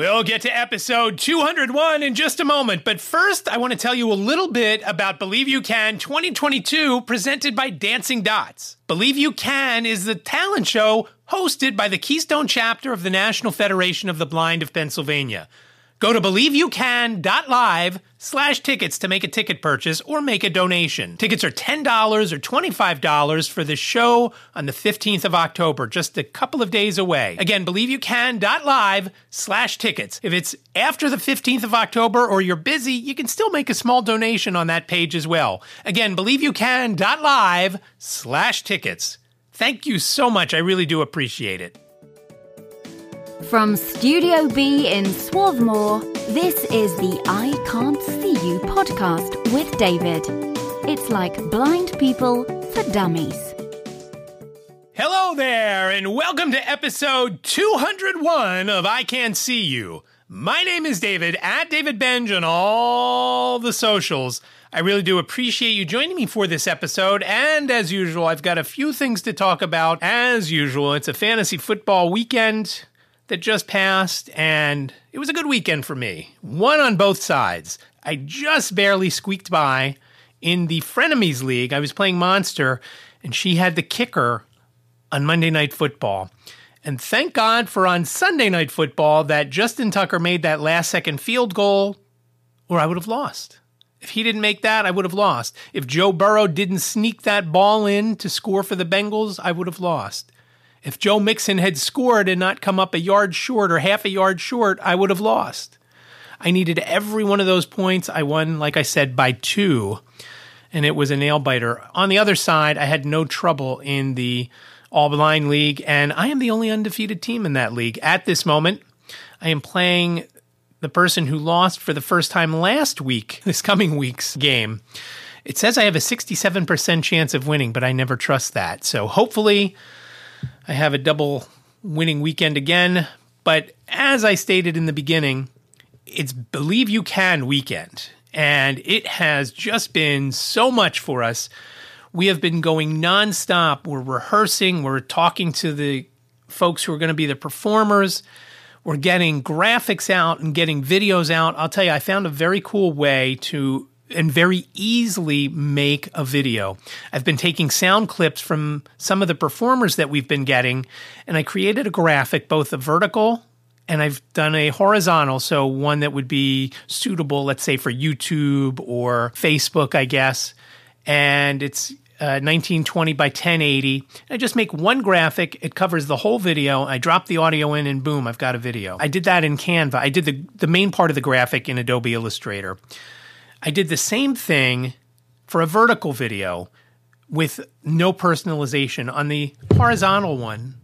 We'll get to episode 201 in just a moment, but first, I want to tell you a little bit about Believe You Can 2022 presented by Dancing Dots. Believe You Can is the talent show hosted by the Keystone chapter of the National Federation of the Blind of Pennsylvania. Go to believeyoucan.live slash tickets to make a ticket purchase or make a donation. Tickets are $10 or $25 for the show on the 15th of October, just a couple of days away. Again, believeyoucan.live slash tickets. If it's after the 15th of October or you're busy, you can still make a small donation on that page as well. Again, believeyoucan.live slash tickets. Thank you so much. I really do appreciate it. From Studio B in Swarthmore, this is the I Can't See You podcast with David. It's like blind people for dummies. Hello there, and welcome to episode 201 of I Can't See You. My name is David, at David Benj on all the socials. I really do appreciate you joining me for this episode. And as usual, I've got a few things to talk about. As usual, it's a fantasy football weekend that just passed, and it was a good weekend for me. One on both sides. I just barely squeaked by in the Frenemies League. I was playing Monster, and she had the kicker on Monday Night Football. And thank God for on Sunday Night Football that Justin Tucker made that last second field goal, or I would have lost. If he didn't make that, I would have lost. If Joe Burrow didn't sneak that ball in to score for the Bengals, I would have lost. If Joe Mixon had scored and not come up a yard short or half a yard short, I would have lost. I needed every one of those points. I won, like I said, by two, and it was a nail biter. On the other side, I had no trouble in the All Blind League, and I am the only undefeated team in that league. At this moment, I am playing the person who lost for the first time last week, this coming week's game. It says I have a 67% chance of winning, but I never trust that. So hopefully, I have a double winning weekend again. But as I stated in the beginning, it's Believe You Can weekend. And it has just been so much for us. We have been going nonstop. We're rehearsing, we're talking to the folks who are going to be the performers. We're getting graphics out and getting videos out. I'll tell you, I found a very cool way to and very easily make a video. I've been taking sound clips from some of the performers that we've been getting, and I created a graphic, both a vertical and I've done a horizontal, so one that would be suitable, let's say, for YouTube or Facebook, I guess. And it's uh, 1920 by 1080. I just make one graphic. It covers the whole video. I drop the audio in, and boom, I've got a video. I did that in Canva. I did the the main part of the graphic in Adobe Illustrator. I did the same thing for a vertical video with no personalization. On the horizontal one,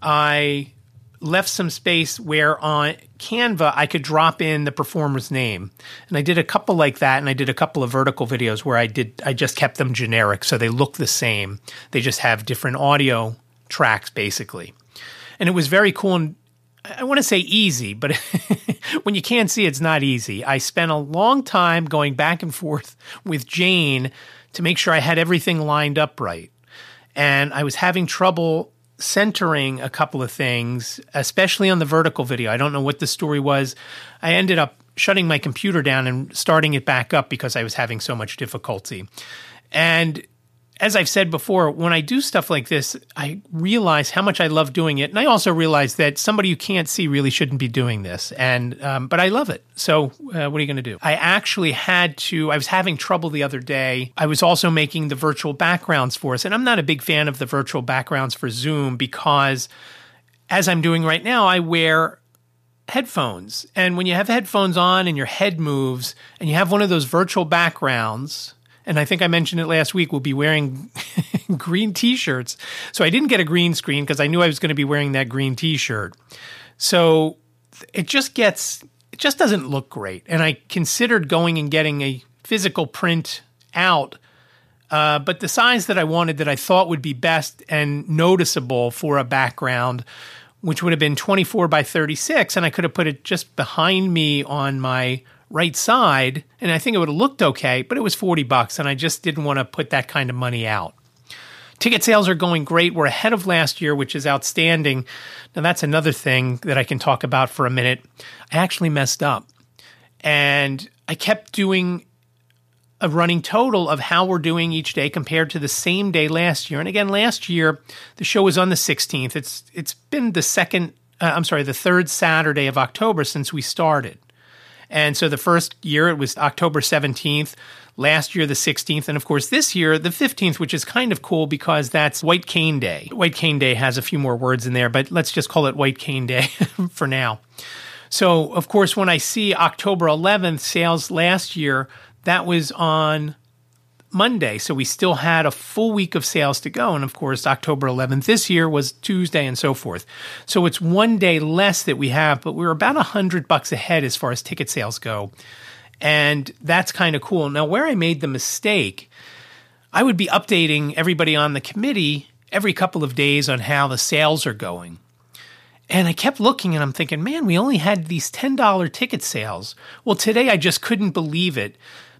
I left some space where on Canva I could drop in the performer's name. And I did a couple like that and I did a couple of vertical videos where I did I just kept them generic so they look the same. They just have different audio tracks basically. And it was very cool and I want to say easy, but when you can't see, it's not easy. I spent a long time going back and forth with Jane to make sure I had everything lined up right. And I was having trouble centering a couple of things, especially on the vertical video. I don't know what the story was. I ended up shutting my computer down and starting it back up because I was having so much difficulty. And as I've said before, when I do stuff like this, I realize how much I love doing it, and I also realize that somebody you can't see really shouldn't be doing this. And um, but I love it. So uh, what are you going to do? I actually had to. I was having trouble the other day. I was also making the virtual backgrounds for us, and I'm not a big fan of the virtual backgrounds for Zoom because, as I'm doing right now, I wear headphones, and when you have headphones on and your head moves, and you have one of those virtual backgrounds and I think I mentioned it last week, we'll be wearing green t shirts. So I didn't get a green screen because I knew I was going to be wearing that green t shirt. So it just gets, it just doesn't look great. And I considered going and getting a physical print out. Uh, but the size that I wanted that I thought would be best and noticeable for a background, which would have been 24 by 36, and I could have put it just behind me on my right side, and I think it would have looked okay, but it was 40 bucks, and I just didn't want to put that kind of money out. Ticket sales are going great. We're ahead of last year, which is outstanding. Now, that's another thing that I can talk about for a minute. I actually messed up and I kept doing a running total of how we're doing each day compared to the same day last year. And again, last year the show was on the 16th. It's it's been the second uh, I'm sorry, the third Saturday of October since we started. And so the first year it was October 17th, last year the 16th, and of course this year the 15th, which is kind of cool because that's White Cane Day. White Cane Day has a few more words in there, but let's just call it White Cane Day for now. So, of course, when I see October 11th sales last year, that was on Monday. So we still had a full week of sales to go. And of course, October 11th this year was Tuesday and so forth. So it's one day less that we have, but we're about a hundred bucks ahead as far as ticket sales go. And that's kind of cool. Now, where I made the mistake, I would be updating everybody on the committee every couple of days on how the sales are going. And I kept looking and I'm thinking, man, we only had these $10 ticket sales. Well, today I just couldn't believe it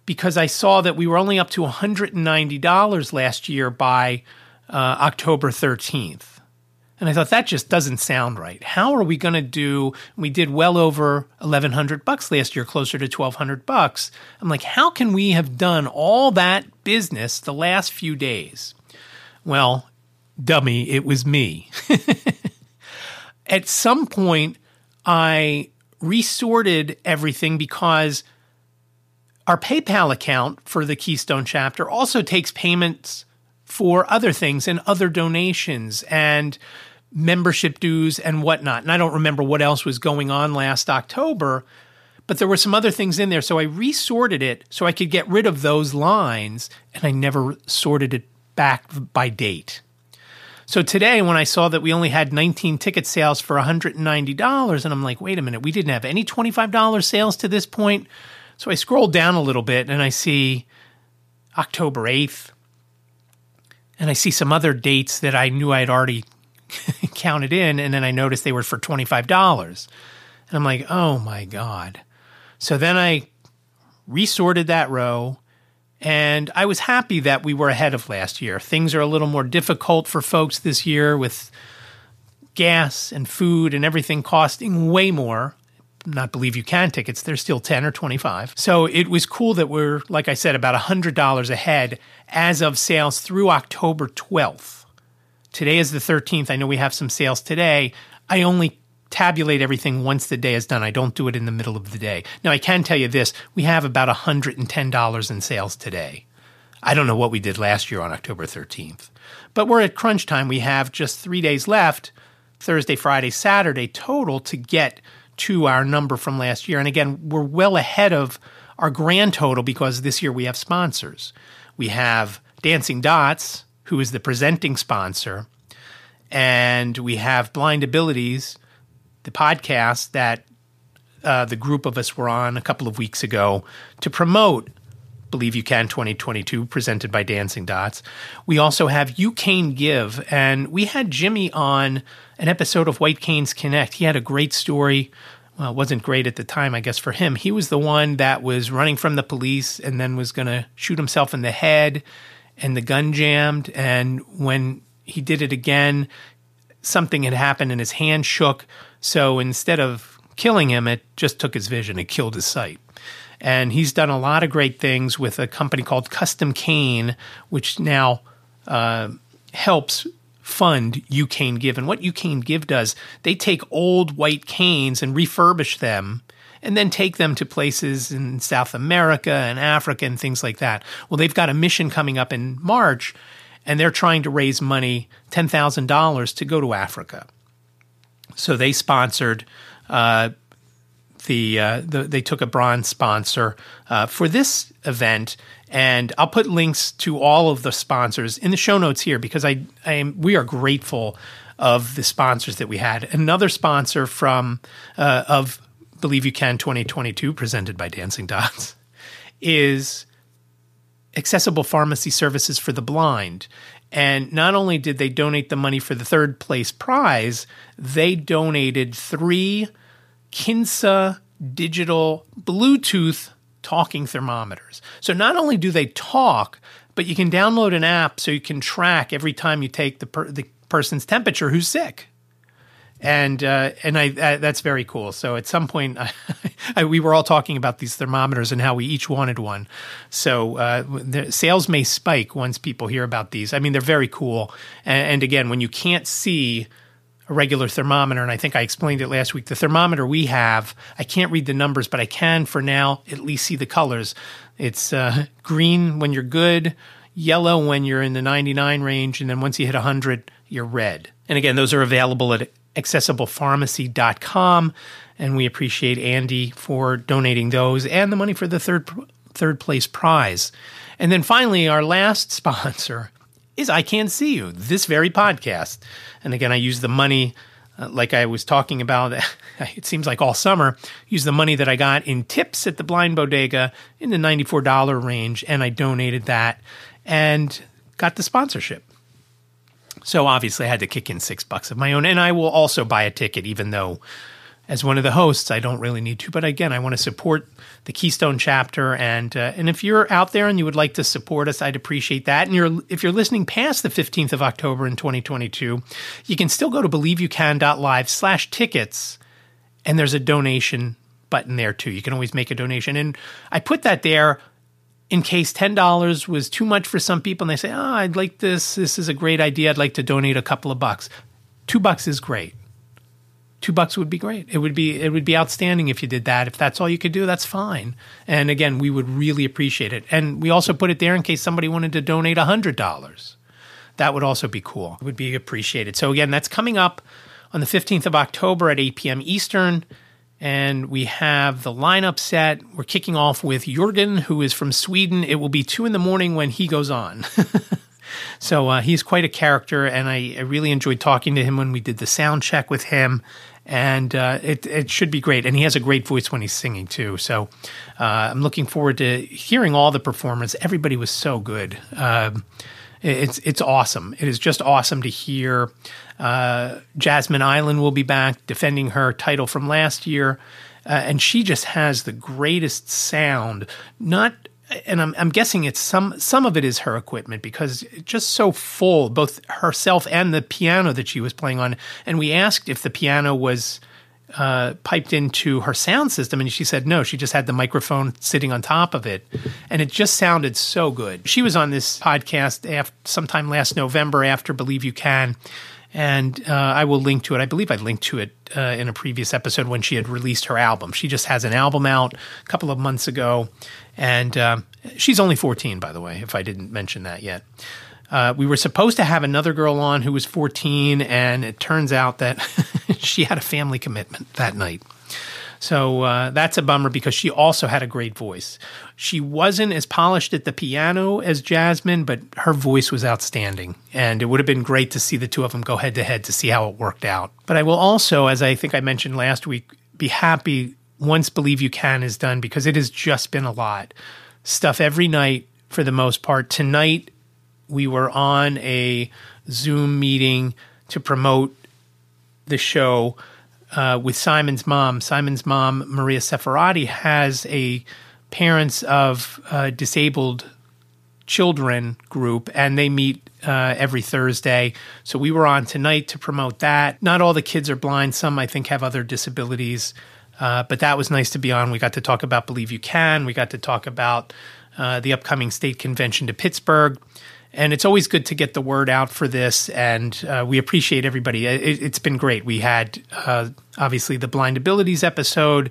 because I saw that we were only up to $190 last year by uh, October 13th. And I thought that just doesn't sound right. How are we going to do? We did well over 1100 bucks last year, closer to 1200 bucks. I'm like, how can we have done all that business the last few days? Well, dummy, it was me. At some point, I resorted everything because our PayPal account for the Keystone chapter also takes payments for other things and other donations and membership dues and whatnot. And I don't remember what else was going on last October, but there were some other things in there. So I resorted it so I could get rid of those lines and I never sorted it back by date. So today, when I saw that we only had 19 ticket sales for $190, and I'm like, wait a minute, we didn't have any $25 sales to this point. So I scroll down a little bit and I see October 8th. And I see some other dates that I knew I had already counted in. And then I noticed they were for $25. And I'm like, oh my God. So then I resorted that row. And I was happy that we were ahead of last year. Things are a little more difficult for folks this year with gas and food and everything costing way more not believe you can tickets they're still 10 or 25 so it was cool that we're like i said about $100 ahead as of sales through october 12th today is the 13th i know we have some sales today. I only tabulate everything once the day is done. I don't do it in the middle of the day. Now i can tell you this we have about $110 in sales today. I don't know what we did last year on october 13th but we're at crunch time. We have just three days left thursday friday saturday total to get to our number from last year. And again, we're well ahead of our grand total because this year we have sponsors. We have Dancing Dots, who is the presenting sponsor, and we have Blind Abilities, the podcast that uh, the group of us were on a couple of weeks ago to promote Believe You Can 2022, presented by Dancing Dots. We also have You Cane Give, and we had Jimmy on an episode of White Canes Connect. He had a great story. Well, wasn't great at the time, I guess, for him. He was the one that was running from the police and then was going to shoot himself in the head, and the gun jammed. And when he did it again, something had happened and his hand shook. So instead of killing him, it just took his vision, it killed his sight. And he's done a lot of great things with a company called Custom Cane, which now uh, helps fund You Cane Give. And what You Cane Give does, they take old white canes and refurbish them and then take them to places in South America and Africa and things like that. Well, they've got a mission coming up in March and they're trying to raise money, $10,000 to go to Africa. So they sponsored uh, the, uh, the, they took a bronze sponsor uh, for this event, and I'll put links to all of the sponsors in the show notes here because I, I am we are grateful of the sponsors that we had. Another sponsor from uh, of Believe You Can 2022, presented by Dancing Dots, is accessible pharmacy services for the blind. And not only did they donate the money for the third place prize, they donated three Kinsa digital Bluetooth talking thermometers. So not only do they talk, but you can download an app so you can track every time you take the per- the person's temperature who's sick and uh, and I, I, that's very cool. So at some point, I, I, we were all talking about these thermometers and how we each wanted one. So uh, the sales may spike once people hear about these. I mean, they're very cool. And, and again, when you can't see a regular thermometer, and I think I explained it last week, the thermometer we have, I can't read the numbers, but I can for now at least see the colors. It's uh, green when you're good, yellow when you're in the 99 range, and then once you hit 100, you're red. And again, those are available at accessiblepharmacy.com. And we appreciate Andy for donating those and the money for the third third place prize. And then finally, our last sponsor is I Can't See You, this very podcast. And again, I use the money, uh, like I was talking about, it seems like all summer, use the money that I got in tips at the Blind Bodega in the $94 range, and I donated that and got the sponsorship. So obviously, I had to kick in six bucks of my own, and I will also buy a ticket, even though, as one of the hosts, I don't really need to. But again, I want to support the Keystone chapter, and uh, and if you're out there and you would like to support us, I'd appreciate that. And you're if you're listening past the 15th of October in 2022, you can still go to believeyoucan.live slash tickets, and there's a donation button there too. You can always make a donation, and I put that there in case $10 was too much for some people and they say, oh, I'd like this. This is a great idea. I'd like to donate a couple of bucks. Two bucks is great. Two bucks would be great. It would be it would be outstanding if you did that. If that's all you could do, that's fine. And again, we would really appreciate it. And we also put it there in case somebody wanted to donate hundred dollars. That would also be cool. It would be appreciated. So again, that's coming up on the 15th of October at 8 p.m. Eastern and we have the lineup set. We're kicking off with Jurgen, who is from Sweden. It will be two in the morning when he goes on. so uh, he's quite a character, and I, I, really enjoyed talking to him when we did the sound check with him. And uh, it, it should be great. And he has a great voice when he's singing, too. So uh, I'm looking forward to hearing all the performers. Everybody was so good. Um, it's it's awesome. It is just awesome to hear. Uh, Jasmine Island will be back defending her title from last year, uh, and she just has the greatest sound. Not, and I'm, I'm guessing it's some some of it is her equipment because just so full, both herself and the piano that she was playing on. And we asked if the piano was uh, piped into her sound system, and she said no. She just had the microphone sitting on top of it, and it just sounded so good. She was on this podcast sometime last November after Believe You Can, and uh, I will link to it. I believe I linked to it uh, in a previous episode when she had released her album. She just has an album out a couple of months ago, and um, she's only 14, by the way, if I didn't mention that yet. Uh, we were supposed to have another girl on who was 14, and it turns out that she had a family commitment that night. So uh, that's a bummer because she also had a great voice. She wasn't as polished at the piano as Jasmine, but her voice was outstanding. And it would have been great to see the two of them go head to head to see how it worked out. But I will also, as I think I mentioned last week, be happy once Believe You Can is done because it has just been a lot. Stuff every night for the most part. Tonight, we were on a Zoom meeting to promote the show uh, with Simon's mom. Simon's mom, Maria Seferati, has a parents of uh, disabled children group, and they meet uh, every Thursday. So we were on tonight to promote that. Not all the kids are blind. Some, I think, have other disabilities. Uh, but that was nice to be on. We got to talk about Believe You Can. We got to talk about uh, the upcoming state convention to Pittsburgh. And it's always good to get the word out for this, and uh, we appreciate everybody. It, has been great. We had uh, obviously the Blind Abilities episode.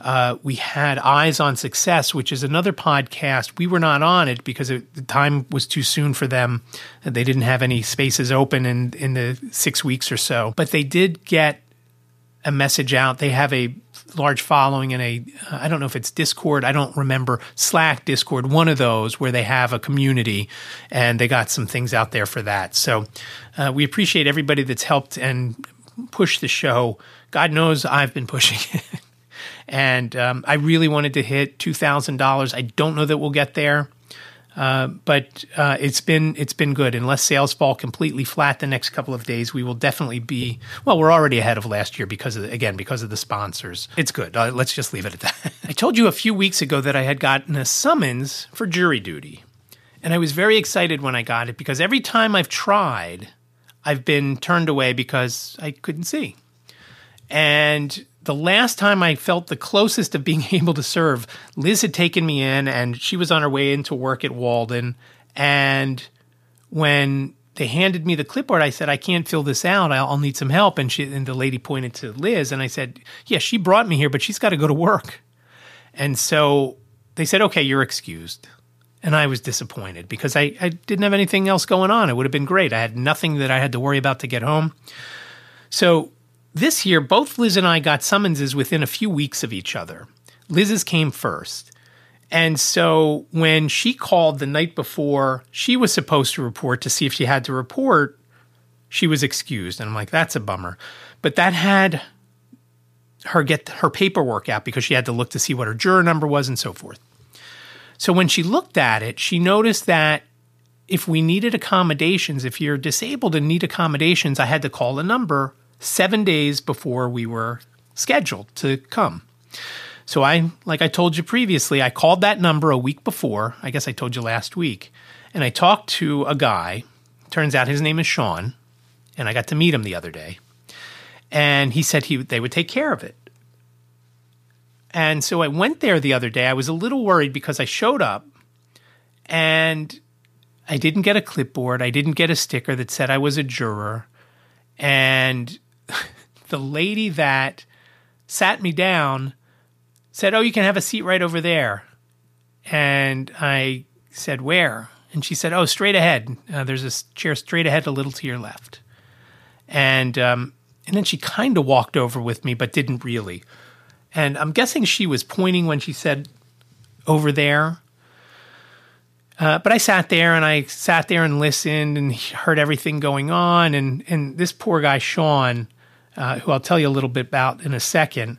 Uh, we had Eyes on Success, which is another podcast. We were not on it because it, the time was too soon for them. They didn't have any spaces open in, in the six weeks or so. But they did get a message out. They have a large following in a uh, don't know if it's Discord, I don't remember Slack, Discord, one of those where they have a community and they got some things out there for that. So uh, we appreciate everybody that's helped and pushed the show. God knows I've been pushing it. and um, I really wanted to hit two thousand dollars. I don't know that we'll get there. Uh, but uh, it's been it's been good. Unless sales fall completely flat the next couple of days, we will definitely be well. We're already ahead of last year because of again because of the sponsors. It's good. Uh, let's just leave it at that. I told you a few weeks ago that I had gotten a summons for jury duty, And I was very excited when I got it because every time I've tried, I've been turned away because I couldn't see. And the last time I felt the closest of being able to serve, Liz had taken me in and she was on her way into work at Walden. And when they handed me the clipboard, I said, I can't fill this out. I'll, I'll need some help. And, she, and the lady pointed to Liz and I said, Yeah, she brought me here, but she's got to go to work. And so they said, Okay, you're excused. And I was disappointed because I, I didn't have anything else going on. It would have been great. I had nothing that I had to worry about to get home. So this year, both Liz and I got summonses within a few weeks of each other. Liz's came first. And so when she called the night before she was supposed to report to see if she had to report, she was excused. And I'm like, that's a bummer. But that had her get her paperwork out because she had to look to see what her juror number was and so forth. So when she looked at it, she noticed that if we needed accommodations, if you're disabled and need accommodations, I had to call a number seven days before we were scheduled to come. So I, like I told you previously, I called that number a week before. I guess I told you last week. And I talked to a guy. Turns out his name is Sean. And I got to meet him the other day. And he said he they would take care of it. And so I went there the other day. I was a little worried because I showed up and I didn't get a clipboard. I didn't get a sticker that said I was a juror. And the lady that sat me down said, Oh, you can have a seat right over there. And I said, Where? And she said, Oh, straight ahead. Uh, there's a chair straight ahead, a little to your left. And, um, and then she kind of walked over with me, but didn't really. And I'm guessing she was pointing when she said over there. Uh, but I sat there and I sat there and listened and heard everything going on. And, and this poor guy, Sean, uh, who I'll tell you a little bit about in a second,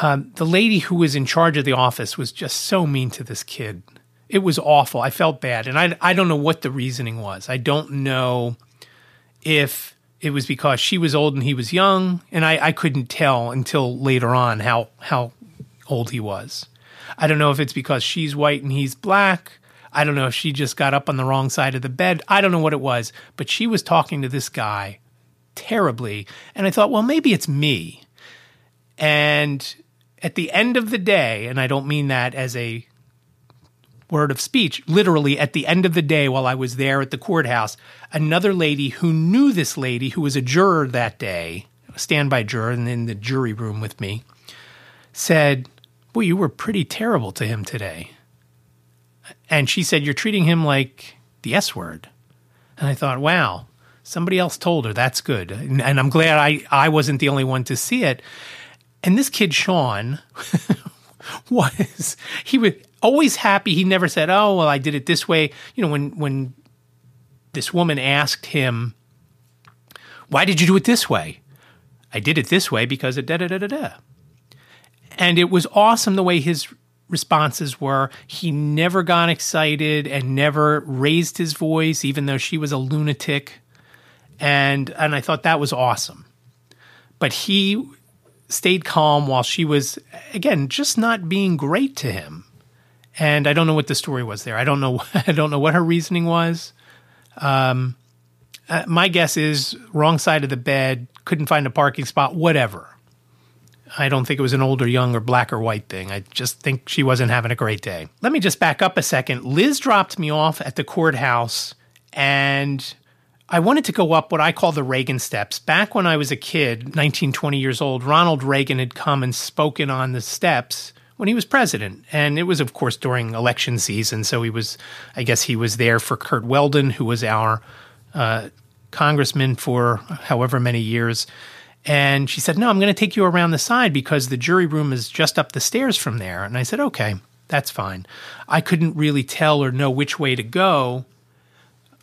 um, the lady who was in charge of the office was just so mean to this kid. It was awful. I felt bad. And I, I don't know what the reasoning was. I don't know if it was because she was old and he was young. And I, I couldn't tell until later on how, how old he was. I don't know if it's because she's white and he's black. I don't know if she just got up on the wrong side of the bed. I don't know what it was, but she was talking to this guy terribly. And I thought, well, maybe it's me. And at the end of the day, and I don't mean that as a word of speech, literally at the end of the day while I was there at the courthouse, another lady who knew this lady who was a juror that day, a standby juror, and in the jury room with me, said, Boy, you were pretty terrible to him today. And she said, You're treating him like the S word. And I thought, wow, somebody else told her. That's good. And, and I'm glad I, I wasn't the only one to see it. And this kid, Sean, was, he was always happy. He never said, Oh, well, I did it this way. You know, when, when this woman asked him, Why did you do it this way? I did it this way because of da da da da da. And it was awesome the way his responses were. He never got excited and never raised his voice, even though she was a lunatic. And and I thought that was awesome. But he stayed calm while she was again just not being great to him. And I don't know what the story was there. I don't know. I don't know what her reasoning was. Um, uh, my guess is wrong side of the bed, couldn't find a parking spot, whatever. I don't think it was an old or young or black or white thing. I just think she wasn't having a great day. Let me just back up a second. Liz dropped me off at the courthouse and I wanted to go up what I call the Reagan steps. Back when I was a kid, 19, 20 years old, Ronald Reagan had come and spoken on the steps when he was president. And it was, of course, during election season. So he was, I guess he was there for Curt Weldon, who was our uh, congressman for however many years. And she said, No, I'm going to take you around the side because the jury room is just up the stairs from there. And I said, Okay, that's fine. I couldn't really tell or know which way to go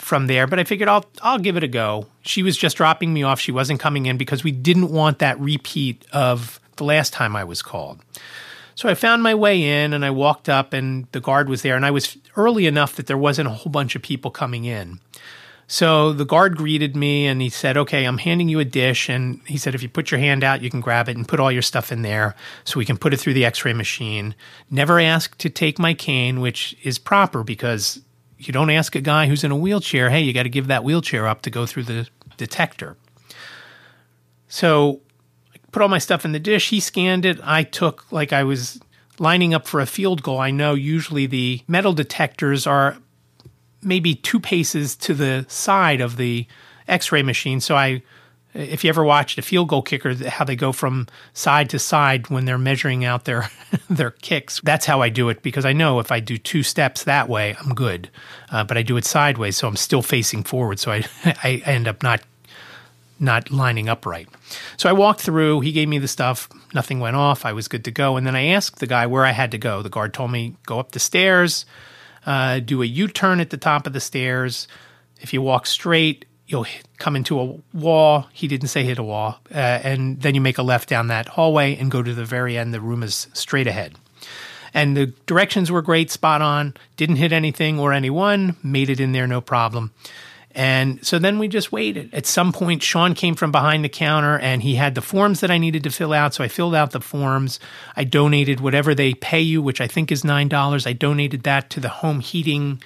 from there, but I figured I'll I'll give it a go. She was just dropping me off. She wasn't coming in because we didn't want that repeat of the last time I was called. So I found my way in and I walked up and the guard was there and I was early enough that there wasn't a whole bunch of people coming in. So the guard greeted me and he said, Okay, I'm handing you a dish. And he said, If you put your hand out, you can grab it and put all your stuff in there so we can put it through the x ray machine. Never asked to take my cane, which is proper because you don't ask a guy who's in a wheelchair, hey, you got to give that wheelchair up to go through the detector. So I put all my stuff in the dish. He scanned it. I took, like I was lining up for a field goal. I know usually the metal detectors are maybe two paces to the side of the x ray machine. So I if you ever watched a field goal kicker, how they go from side to side when they're measuring out their their kicks. That's how I do it because I know if I do two steps that way, I'm good. Uh, but I do it sideways, so I'm still facing forward. So I I end up not not lining up right. So I walked through. He gave me the stuff. Nothing went off. I was good to go. And then I asked the guy where I had to go. The guard told me go up the stairs, uh, do a U turn at the top of the stairs. If you walk straight, you'll come into a wall. He didn't say hit a wall. Uh, and then you make a left down that hallway and go to the very end. The room is straight ahead. And the directions were great, spot on. Didn't hit anything or anyone. Made it in there, no problem. And so then we just waited. At some point, Sean came from behind the counter and he had the forms that I needed to fill out. So I filled out the forms. I donated whatever they pay you, which I think is $9. I donated that to the home heating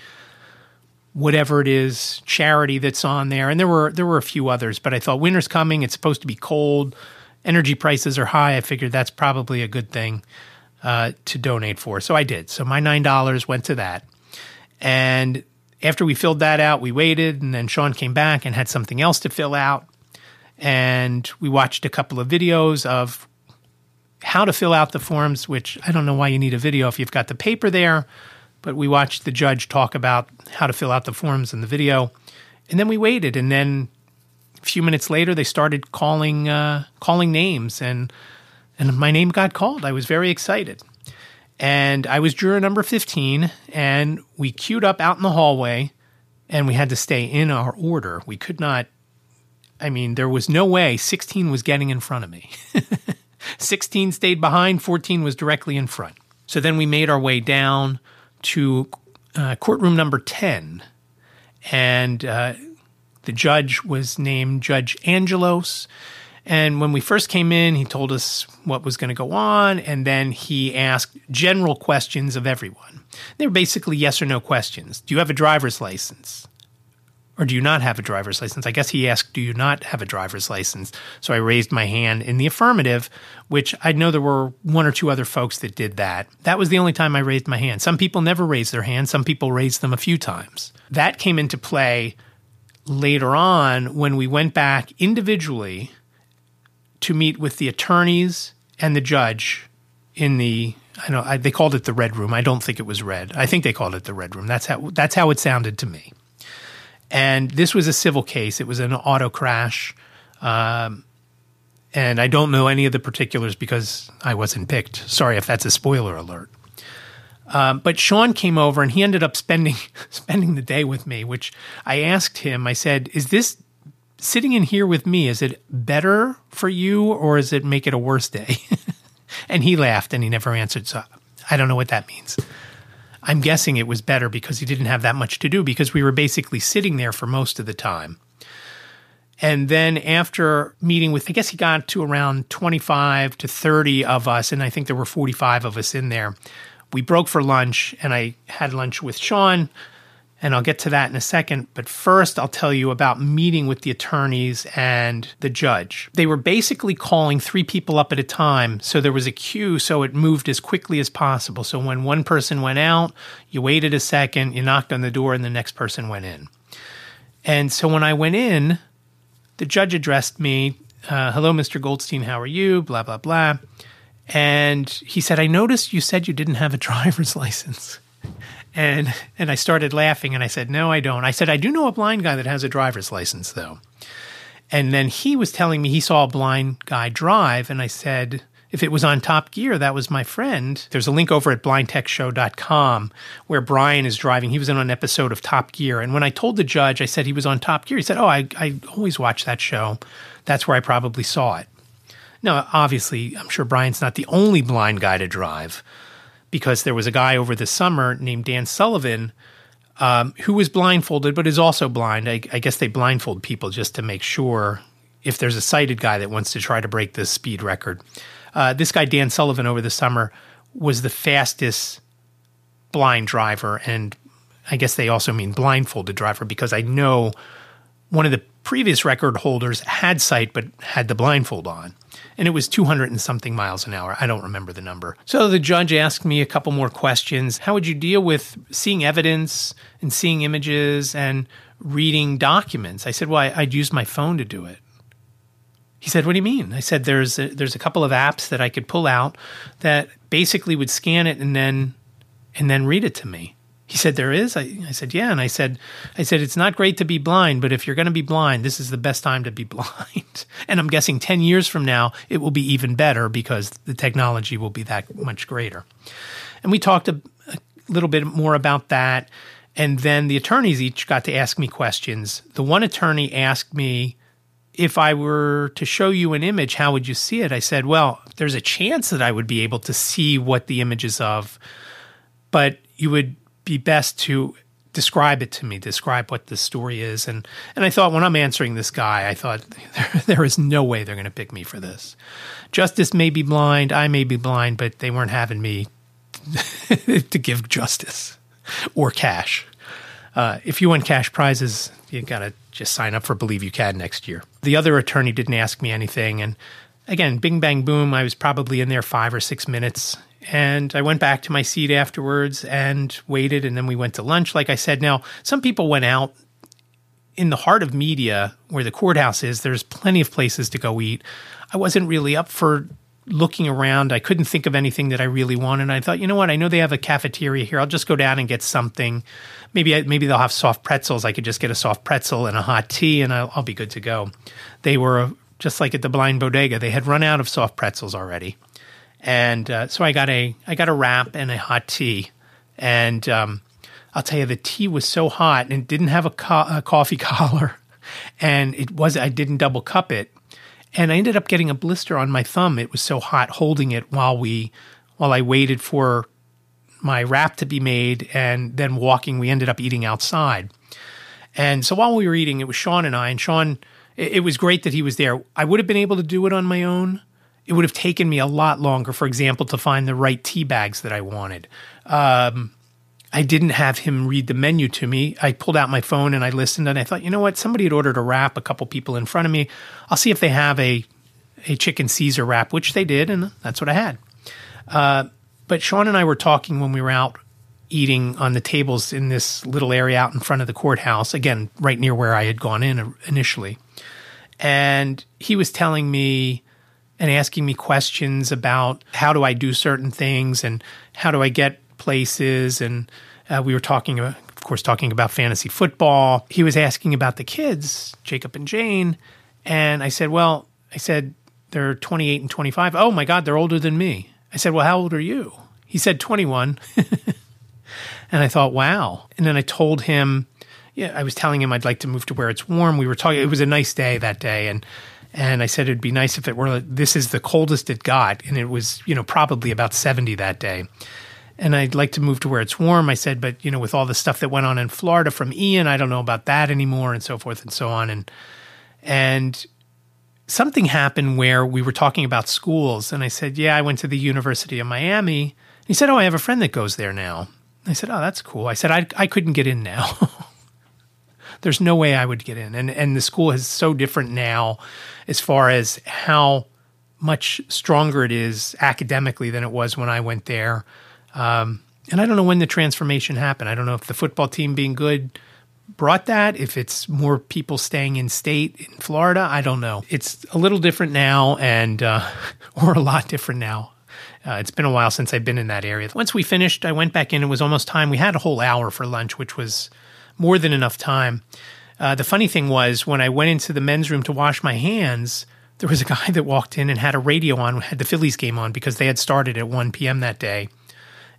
whatever it is charity that's on there. And there were there were a few others but i thought winter's coming. It's supposed to be cold. Energy prices are high. I figured that's probably a good thing uh, to donate for. So i did. So my nine dollars went to that. And after we filled that out we waited and then sean came back and had something else to fill out. And we watched a couple of videos of how to fill out the forms which i don't know why you need a video if you've got the paper there but we watched the judge talk about how to fill out the forms in the video, and then we waited. And then a few minutes later, they started calling uh, calling names, and and my name got called. I was very excited, and I was juror number fifteen, and we queued up out in the hallway, and we had to stay in our order. We could not. I mean, there was no way 16 was getting in front of me. 16 stayed behind, 14 was directly in front. So then we made our way down to uh, courtroom number 10. And uh, the judge was named Judge Angelos. And when we first came in, he told us what was going to go on. And then he asked general questions of everyone. They were basically yes or no questions. Do you have a driver's license? Or do you not have a driver's license? I guess he asked, do you not have a driver's license? So I raised my hand in the affirmative, which I know there were one or two other folks that did that. That was the only time I raised my hand. Some people never raise their hand, some people raised them a few times. That came into play later on when we went back individually to meet with the attorneys and the judge in the I know I, they called it the red room. I don't think it was red. I think they called it the red room. That's how that's how it sounded to me. And this was a civil case. It was an auto crash. Um, and I don't know any of the particulars because I wasn't picked. Sorry if that's a spoiler alert. Um, but Sean came over and he ended up spending spending the day with me. Which I asked him. I said, "Is this sitting in here with me? Is it better for you, or is it make it a worse day?" and he laughed and he never answered. So I don't know what that means. I'm guessing it was better because he didn't have that much to do because we were basically sitting there for most of the time. And then after meeting with, I guess he got to around 25 to 30 of us, and I think there were 45 of us in there. We broke for lunch, and I had lunch with Sean and I'll get to that in a second. But first, I'll tell you about meeting with the attorneys and the judge. They were basically calling three people up at a time, so there was a queue, so it moved as quickly as possible. So when one person went out, you waited a second, you knocked on the door, and the next person went in. And so when I went in, the judge addressed me, uh, "Hello, Mr. Goldstein, how are you?" Blah blah blah. And he said, "I noticed you said you didn't have a driver's license." And and I started laughing and I said, "No, I don't." I said, "I do know a blind guy that has a driver's license though." And then he was telling me he saw a blind guy drive and I said, if it was on Top Gear, that was my friend. There's a link over at blindtechshow.com where Brian is driving. He was in an episode of Top Gear. And when I told the judge, I said he was on Top Gear, he said, Oh, I, I always watch that show. That's where I probably saw it. Now, obviously, I'm sure Brian's not the only blind guy to drive, because there was a guy over the summer named Dan Sullivan um, who was blindfolded, but is also blind. I, I, guess they blindfold people just to make sure if there's a sighted guy that wants to try to break this speed record. Uh, this guy, Dan Sullivan, over the summer was the fastest blind driver. And I guess they also mean blindfolded driver because I know one of the previous record holders had sight but had the blindfold on. And it was 200 and something miles an hour. I don't remember the number. So the judge asked me a couple more questions. How would you deal with seeing evidence and seeing images and reading documents? I said, Well, I'd use my phone to do it. He said, "What do you mean?" I said, "There's a, there's a couple of apps that I could pull out that basically would scan it and then and then read it to me." He said, "There is." I, I said, "Yeah." And I said, "I said it's not great to be blind, but if you're going to be blind, this is the best time to be blind." and I'm guessing ten years from now it will be even better because the technology will be that much greater. And we talked a, a little bit more about that. And then the attorneys each got to ask me questions. The one attorney asked me if I were to show you an image, how would you see it? I said, well, there's a chance that I would be able to see what the image is of, but you would be best to describe it to me, describe what the story is. And and I thought when I'm answering this guy, I thought there, there is no way they're going to pick me for this. Justice may be blind, I may be blind, but they weren't having me to give justice or cash. Uh, if you want cash prizes, you got to just sign up for Believe You Can next year. The other attorney didn't ask me anything. And again, bing, bang, boom, I was probably in there five or six minutes. And I went back to my seat afterwards and waited. And then we went to lunch, like I said. Now, some people went out in the heart of media where the courthouse is. There's plenty of places to go eat. I wasn't really up for looking around. I couldn't think of anything that I really wanted. I thought, you know what? I know they have a cafeteria here. I'll just go down and get something. Maybe I, maybe they'll have soft pretzels. I could just get a soft pretzel and a hot tea, and I'll, I'll be good to go. They were just like at the Blind Bodega. They had run out of soft pretzels already, and uh, so I got a I got a wrap and a hot tea, and um, I'll tell you the tea was so hot and it didn't have a, co- a coffee collar, and it was I didn't double cup it and I ended up getting a blister on my thumb. It was so hot holding it while we while I waited for my wrap to be made and then walking we ended up eating outside. And so while we were eating it was Sean and I and Sean it, it was great that he was there. I would have been able to do it on my own. It would have taken me a lot longer, for example, to find the right tea bags that I wanted. Um, I didn't have him read the menu to me. I pulled out my phone and I listened and I thought, you know what? Somebody had ordered a wrap, a couple people in front of me. I'll see if they have a a chicken Caesar wrap, which they did, and that's what I had. Uh, but Sean and I were talking when we were out eating on the tables in this little area out in front of the courthouse, again, right near where I had gone in initially. And he was telling me and asking me questions about how do I do certain things and how do I get places. And uh, we were talking, of course, talking about fantasy football. He was asking about the kids, Jacob and Jane. And I said, Well, I said, they're 28 and 25. Oh my God, they're older than me. I said, Well, how old are you? He said, 21. and I thought, Wow. And then I told him, yeah, I was telling him I'd like to move to where it's warm. We were talking, it was a nice day that day. And and I said it'd be nice if it were. This is the coldest it got, and it was you know probably about seventy that day and I'd like to move to where it's warm. I said, but you know, with all the stuff that went on in Florida from Ian, I don't know about that anymore, and so forth and so on. And and something happened where we were talking about schools, and I said, yeah, I went to the University of Miami. He said, oh, I have a friend that goes there now. I said, oh, that's cool. I said, I I couldn't get in now. There's no way I would get in, and and the school is so different now, as far as how much stronger it is academically than it was when I went there. Um, and I don't know when the transformation happened. I don't know if the football team being good brought that, if it's more people staying in state in Florida. I don't know. It's a little different now, and uh, or a lot different now. Uh, it's been a while since I've been in that area. Once we finished, I went back in. It was almost time. We had a whole hour for lunch, which was more than enough time. Uh, the funny thing was, when I went into the men's room to wash my hands, there was a guy that walked in and had a radio on, had the Phillies game on because they had started at 1 p.m. that day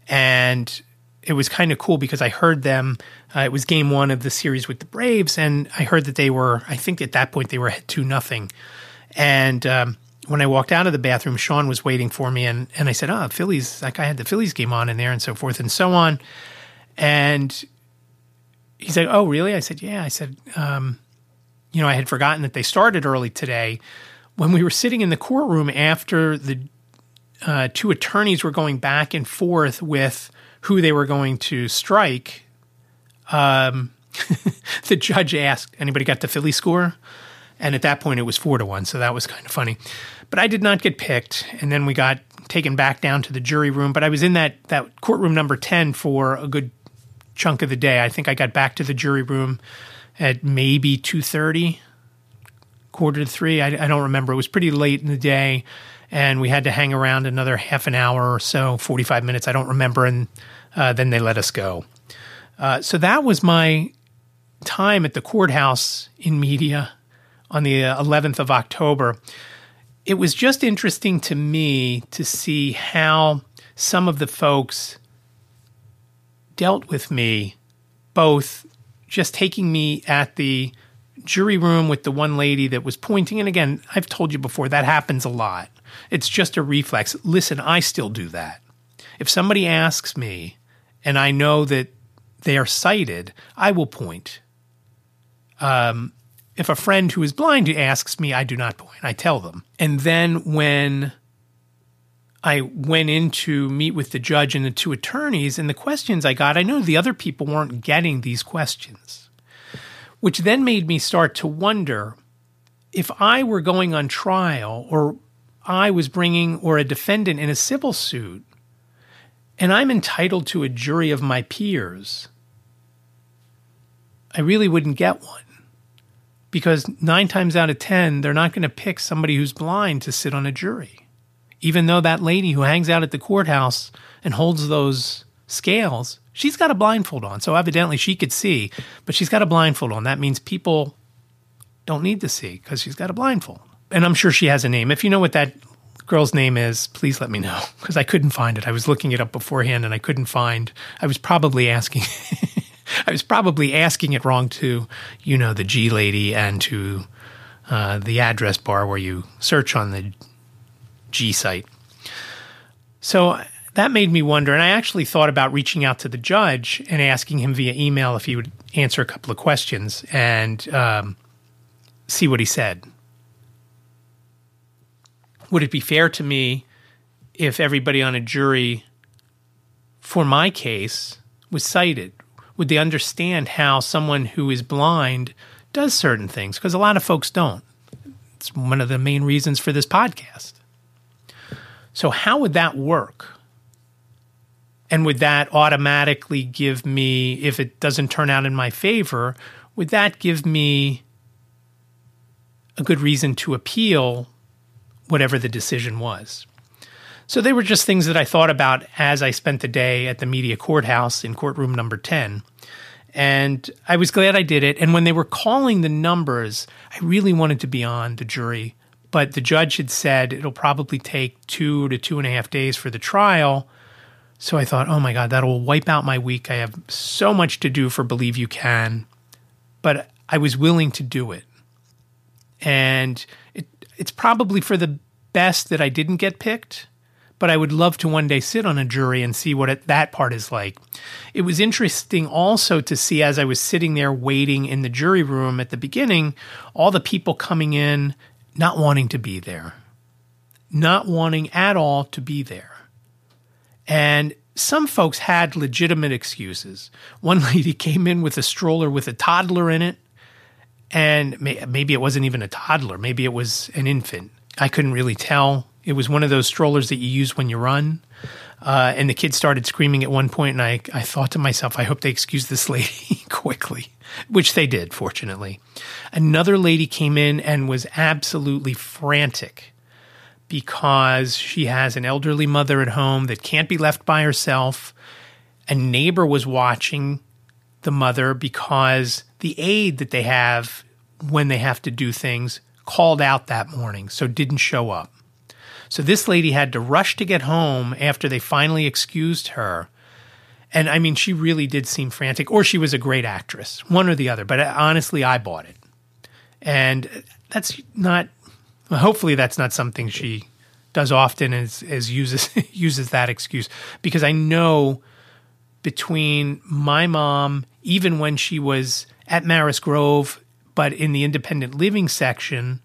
and it was kind of cool because I heard them. Uh, it was game one of the series with the Braves, and I heard that they were. I think at that point they were two nothing, and um, when I walked out of the bathroom, Sean was waiting for me, and and I said, "Oh, Phillies! Like I had the Phillies game on in there, and so forth and so on." And he said, "Oh, really?" I said, "Yeah." I said, um, "You know, I had forgotten that they started early today." When we were sitting in the courtroom after the uh, two attorneys were going back and forth with who they were going to strike. um, the judge asked, anybody got the Philly score? And at that point, it was four to one. So that was kind of funny. But I did not get picked. And then we got taken back down to the jury room. But I was in that, that courtroom number 10 for a good chunk of the day. I think I got back to the jury room at maybe 2.30, quarter to three. I, I don't remember. It was pretty late in the day. And we had to hang around another half an hour or so, 45 minutes. I don't remember. And uh, then they let us go. Uh, so that was my time at the courthouse in Media on the 11th of October. It was just interesting to me to see how some of the folks dealt with me, both just taking me at the jury room with the one lady that was pointing. And again, I've told you before, that happens a lot. It's just a reflex. Listen, I still do that. If somebody asks me and I know that they are sighted, I will point. Um, if a friend who is blind asks me, I do not point. I tell them. And then when I went in to meet with the judge and the two attorneys, and the questions I got, I know the other people weren't getting these questions, which then made me start to wonder if I were going on trial or I was bringing or a defendant in a civil suit, and I'm entitled to a jury of my peers, I really wouldn't get one. Because nine times out of 10, they're not going to pick somebody who's blind to sit on a jury. Even though that lady who hangs out at the courthouse and holds those scales, she's got a blindfold on. So evidently she could see, but she's got a blindfold on. That means people don't need to see because she's got a blindfold. And I'm sure she has a name. If you know what that girl's name is, please let me know because I couldn't find it. I was looking it up beforehand and I couldn't find. I was probably asking I was probably asking it wrong to, you know, the G lady and to uh, the address bar where you search on the G site. So that made me wonder. And I actually thought about reaching out to the judge and asking him via email if he would answer a couple of questions and um, see what he said. Would it be fair to me if everybody on a jury for my case was sighted? would they understand how someone who is blind does certain things? Because a lot of folks don't. It's one of the main reasons for this podcast. So, how would that work? And would that automatically give me, if it doesn't turn out in my favor, would that give me a good reason to appeal whatever the decision was? So they were just things that I thought about as I spent the day at the Media courthouse in courtroom number 10. And I was glad I did it. And when they were calling the numbers, I really wanted to be on the jury. But the judge had said it'll probably take two to two and a half days for the trial. So I thought, oh my God, that'll wipe out my week. I have so much to do for Believe You Can. But I was willing to do it. And it, it's probably for the best that I didn't get picked but I would love to one day sit on a jury and see what it, that part is like. It was interesting also to see as I was sitting there waiting in the jury room at the beginning, all the people coming in not wanting to be there, not wanting at all to be there. And some folks had legitimate excuses. One lady came in with a stroller with a toddler in it, and maybe it wasn't even a toddler, maybe it was an infant. I couldn't really tell it was one of those strollers that you use when you run. Uh, and the kids started screaming at one point, and I, I thought to myself, I hope they excuse this lady quickly, which they did, fortunately. Another lady came in and was absolutely frantic because she has an elderly mother at home that can't be left by herself. A neighbor was watching the mother because the aide that they have when they have to do things called out that morning, so didn't show up. So this lady had to rush to get home after they finally excused her. And I mean, she really did seem frantic, or she was a great actress, one or the other. But uh, honestly, I bought it. And that's not, hopefully, that's not something she does often as, as uses, uses that excuse. Because I know between my mom, even when she was at Maris Grove, but in the independent living section,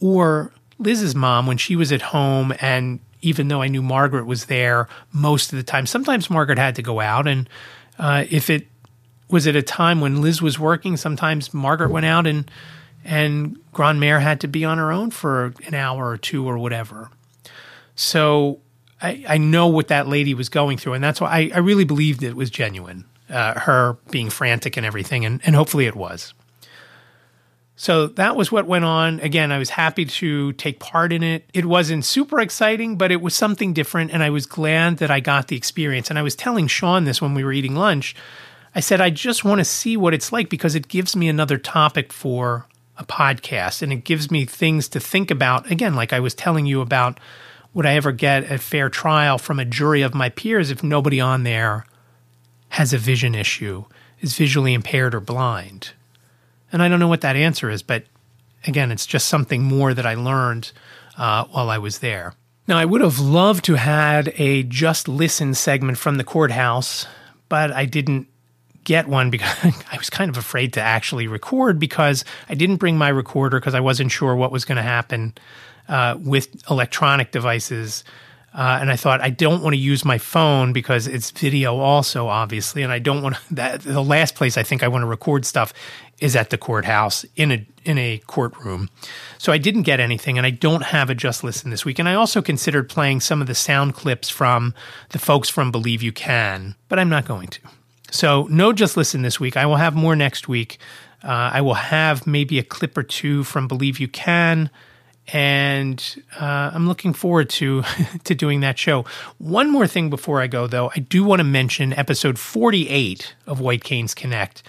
or Liz's mom, when she was at home, and even though I knew Margaret was there most of the time, sometimes Margaret had to go out. And uh, if it was at a time when Liz was working. Sometimes Margaret went out and and Grand Mère had to be on her own for an hour or two or whatever. So I, I know what that lady was going through, and that's why I, I really believed it was genuine. Uh, her being frantic and everything, and, and hopefully it was. So that was what went on. Again, I was happy to take part in it. It wasn't super exciting, but it was something different. And I was glad that I got the experience. And I was telling Sean this when we were eating lunch. I said, I just want to see what it's like because it gives me another topic for a podcast and it gives me things to think about. Again, like I was telling you about, would I ever get a fair trial from a jury of my peers if nobody on there has a vision issue, is visually impaired or blind? And I don't know what that answer is, but again, it's just something more that I learned uh, while I was there. Now, I would have loved to had a just listen segment from the courthouse, but I didn't get one because I was kind of afraid to actually record because I didn't bring my recorder because I wasn't sure what was going to happen uh, with electronic devices. Uh, and I thought I don't want to use my phone because it's video also, obviously, and I don't want that. The last place I think I want to record stuff is at the courthouse in a in a courtroom. So I didn't get anything, and I don't have a just listen this week. And I also considered playing some of the sound clips from the folks from Believe You Can, but I'm not going to. So no just listen this week. I will have more next week. Uh, I will have maybe a clip or two from Believe You Can and uh, I'm looking forward to to doing that show. One more thing before I go, though, I do want to mention episode 48 of White Canes Connect,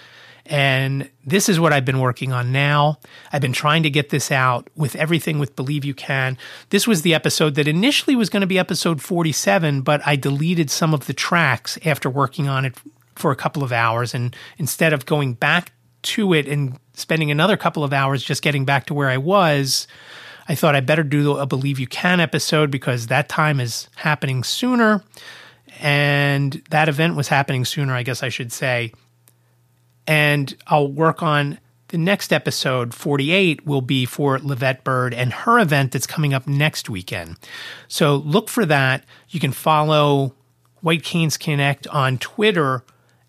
and this is what I've been working on now. I've been trying to get this out with everything with Believe You Can. This was the episode that initially was going to be episode 47, but I deleted some of the tracks after working on it for a couple of hours, and instead of going back to it and spending another couple of hours just getting back to where I was. I thought I better do a Believe You Can episode because that time is happening sooner. And that event was happening sooner, I guess I should say. And I'll work on the next episode, 48, will be for LyVette Byrd and her event that's coming up next weekend. So look for that. You can follow White Canes Connect on Twitter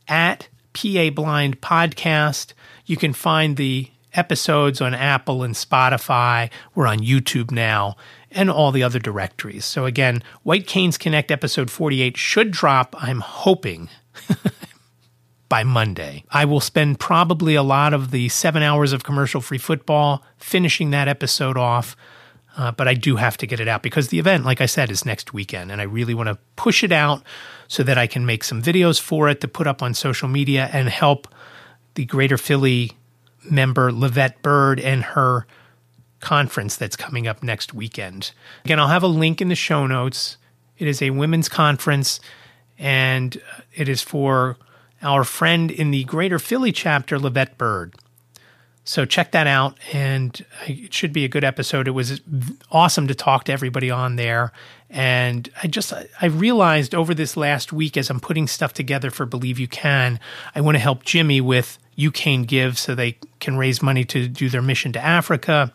at PA Blind Podcast. You can find the episodes on Apple and Spotify. We're on YouTube now and all the other directories. So again, White Canes Connect episode 48 should drop, I'm hoping, by Monday. I will spend probably a lot of the seven hours of commercial free football finishing that episode off. Uh, but I do have to get it out because the event, like I said, is next weekend. And I really want to push it out so that I can make some videos for it to put up on social media and help the Greater Philly member LyVette Byrd and her conference that's coming up next weekend. Again, I'll have a link in the show notes. It is a women's conference and it is for our friend in the Greater Philly chapter, LyVette Byrd. So check that out, and it should be a good episode. It was awesome to talk to everybody on there, and I just I realized over this last week as I'm putting stuff together for Believe You Can, I want to help Jimmy with You Cane Give so they can raise money to do their mission to Africa.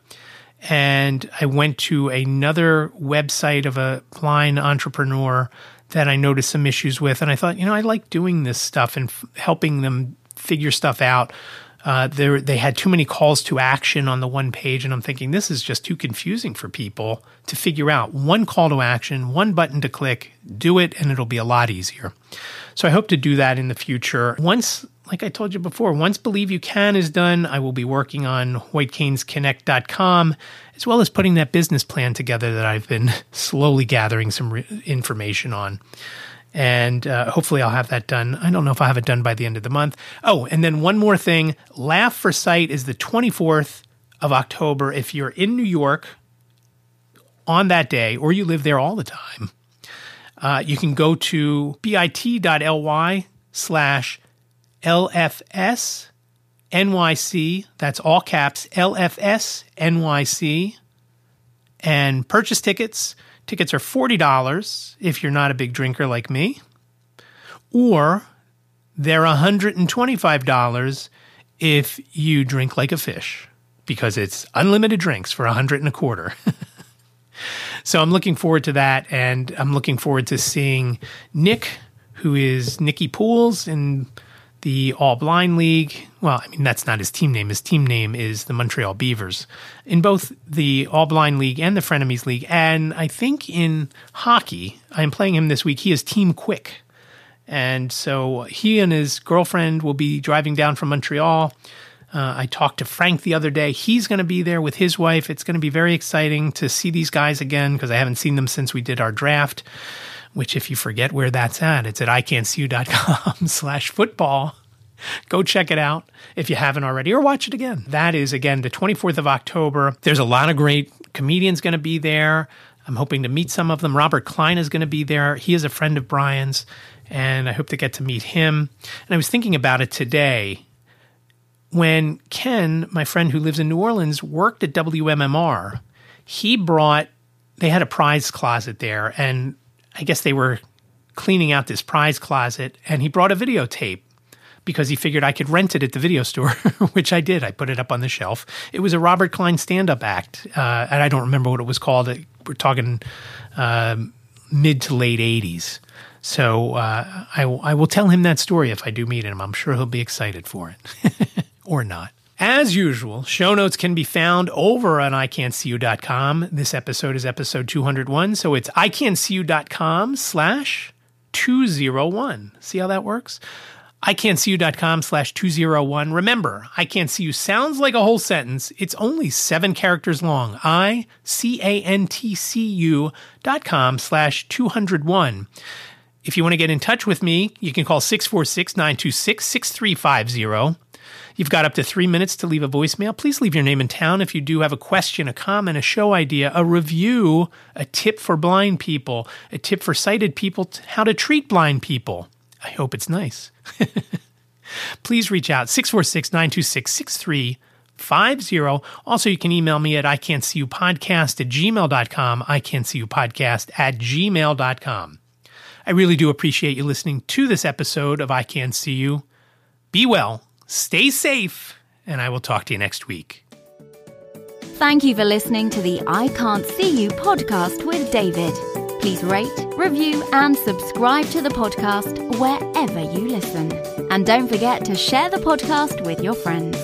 And I went to another website of a blind entrepreneur that I noticed some issues with, and I thought, you know, I like doing this stuff and f- helping them figure stuff out uh, they had too many calls to action on the one page, and I'm thinking this is just too confusing for people to figure out. One call to action, one button to click, do it, and it'll be a lot easier. So I hope to do that in the future. Once, like I told you before, once Believe You Can is done, I will be working on whitecanesconnect.com as well as putting that business plan together that I've been slowly gathering some re- information on and uh, hopefully I'll have that done. I don't know if I'll have it done by the end of the month. Oh, and then one more thing Laugh for Sight is the 24th of October. If you're in New York on that day, or you live there all the time, uh, you can go to bit.ly slash LFS NYC. That's all caps LFS NYC and purchase tickets. Tickets are $40 if you're not a big drinker like me, or they're $125 if you drink like a fish because it's unlimited drinks for a hundred and a quarter. so I'm looking forward to that, and I'm looking forward to seeing Nick, who is Nikki Pools in the All Blind League. Well, I mean, that's not his team name. His team name is the Montreal Beavers. In both the All Blind League and the Frenemies League, and I think in hockey, I'm playing him this week. He is Team Quick. And so he and his girlfriend will be driving down from Montreal. Uh, I talked to Frank the other day. He's going to be there with his wife. It's going to be very exciting to see these guys again because I haven't seen them since we did our draft which if you forget where that's at, it's at ican'tseeyou.com slash football. Go check it out if you haven't already or watch it again. That is, again, the 24th of October. There's a lot of great comedians going to be there. I'm hoping to meet some of them. Robert Klein is going to be there. He is a friend of Brian's, and I hope to get to meet him. And I was thinking about it today. When Ken, my friend who lives in New Orleans, worked at WMMR, he brought, they had a prize closet there, and I guess they were cleaning out this prize closet, and he brought a videotape because he figured I could rent it at the video store, which I did. I put it up on the shelf. It was a Robert Klein stand up act, uh, and I don't remember what it was called. We're talking uh, mid to late 80s. So uh, I, I will tell him that story if I do meet him. I'm sure he'll be excited for it or not. As usual, show notes can be found over on ican'tseeyou.com. This episode is episode 201, so it's ican'tseeyou.com slash 201. See how that works? ican'tseeyou.com slash 201. Remember, I Can't See You sounds like a whole sentence. It's only seven characters long. I C A N T C U dot com slash 201. If you want to get in touch with me, you can call 646 926 6350. You've got up to three minutes to leave a voicemail. Please leave your name and town if you do have a question, a comment, a show idea, a review, a tip for blind people, a tip for sighted people, how to treat blind people. I hope it's nice. Please reach out 646 926 6350. Also, you can email me at I can't see you podcast at gmail.com. I can't see you podcast at gmail.com. I really do appreciate you listening to this episode of I Can't See You. Be well Stay safe, and I will talk to you next week. Thank you for listening to the I Can't See You podcast with David. Please rate, review, and subscribe to the podcast wherever you listen. And don't forget to share the podcast with your friends.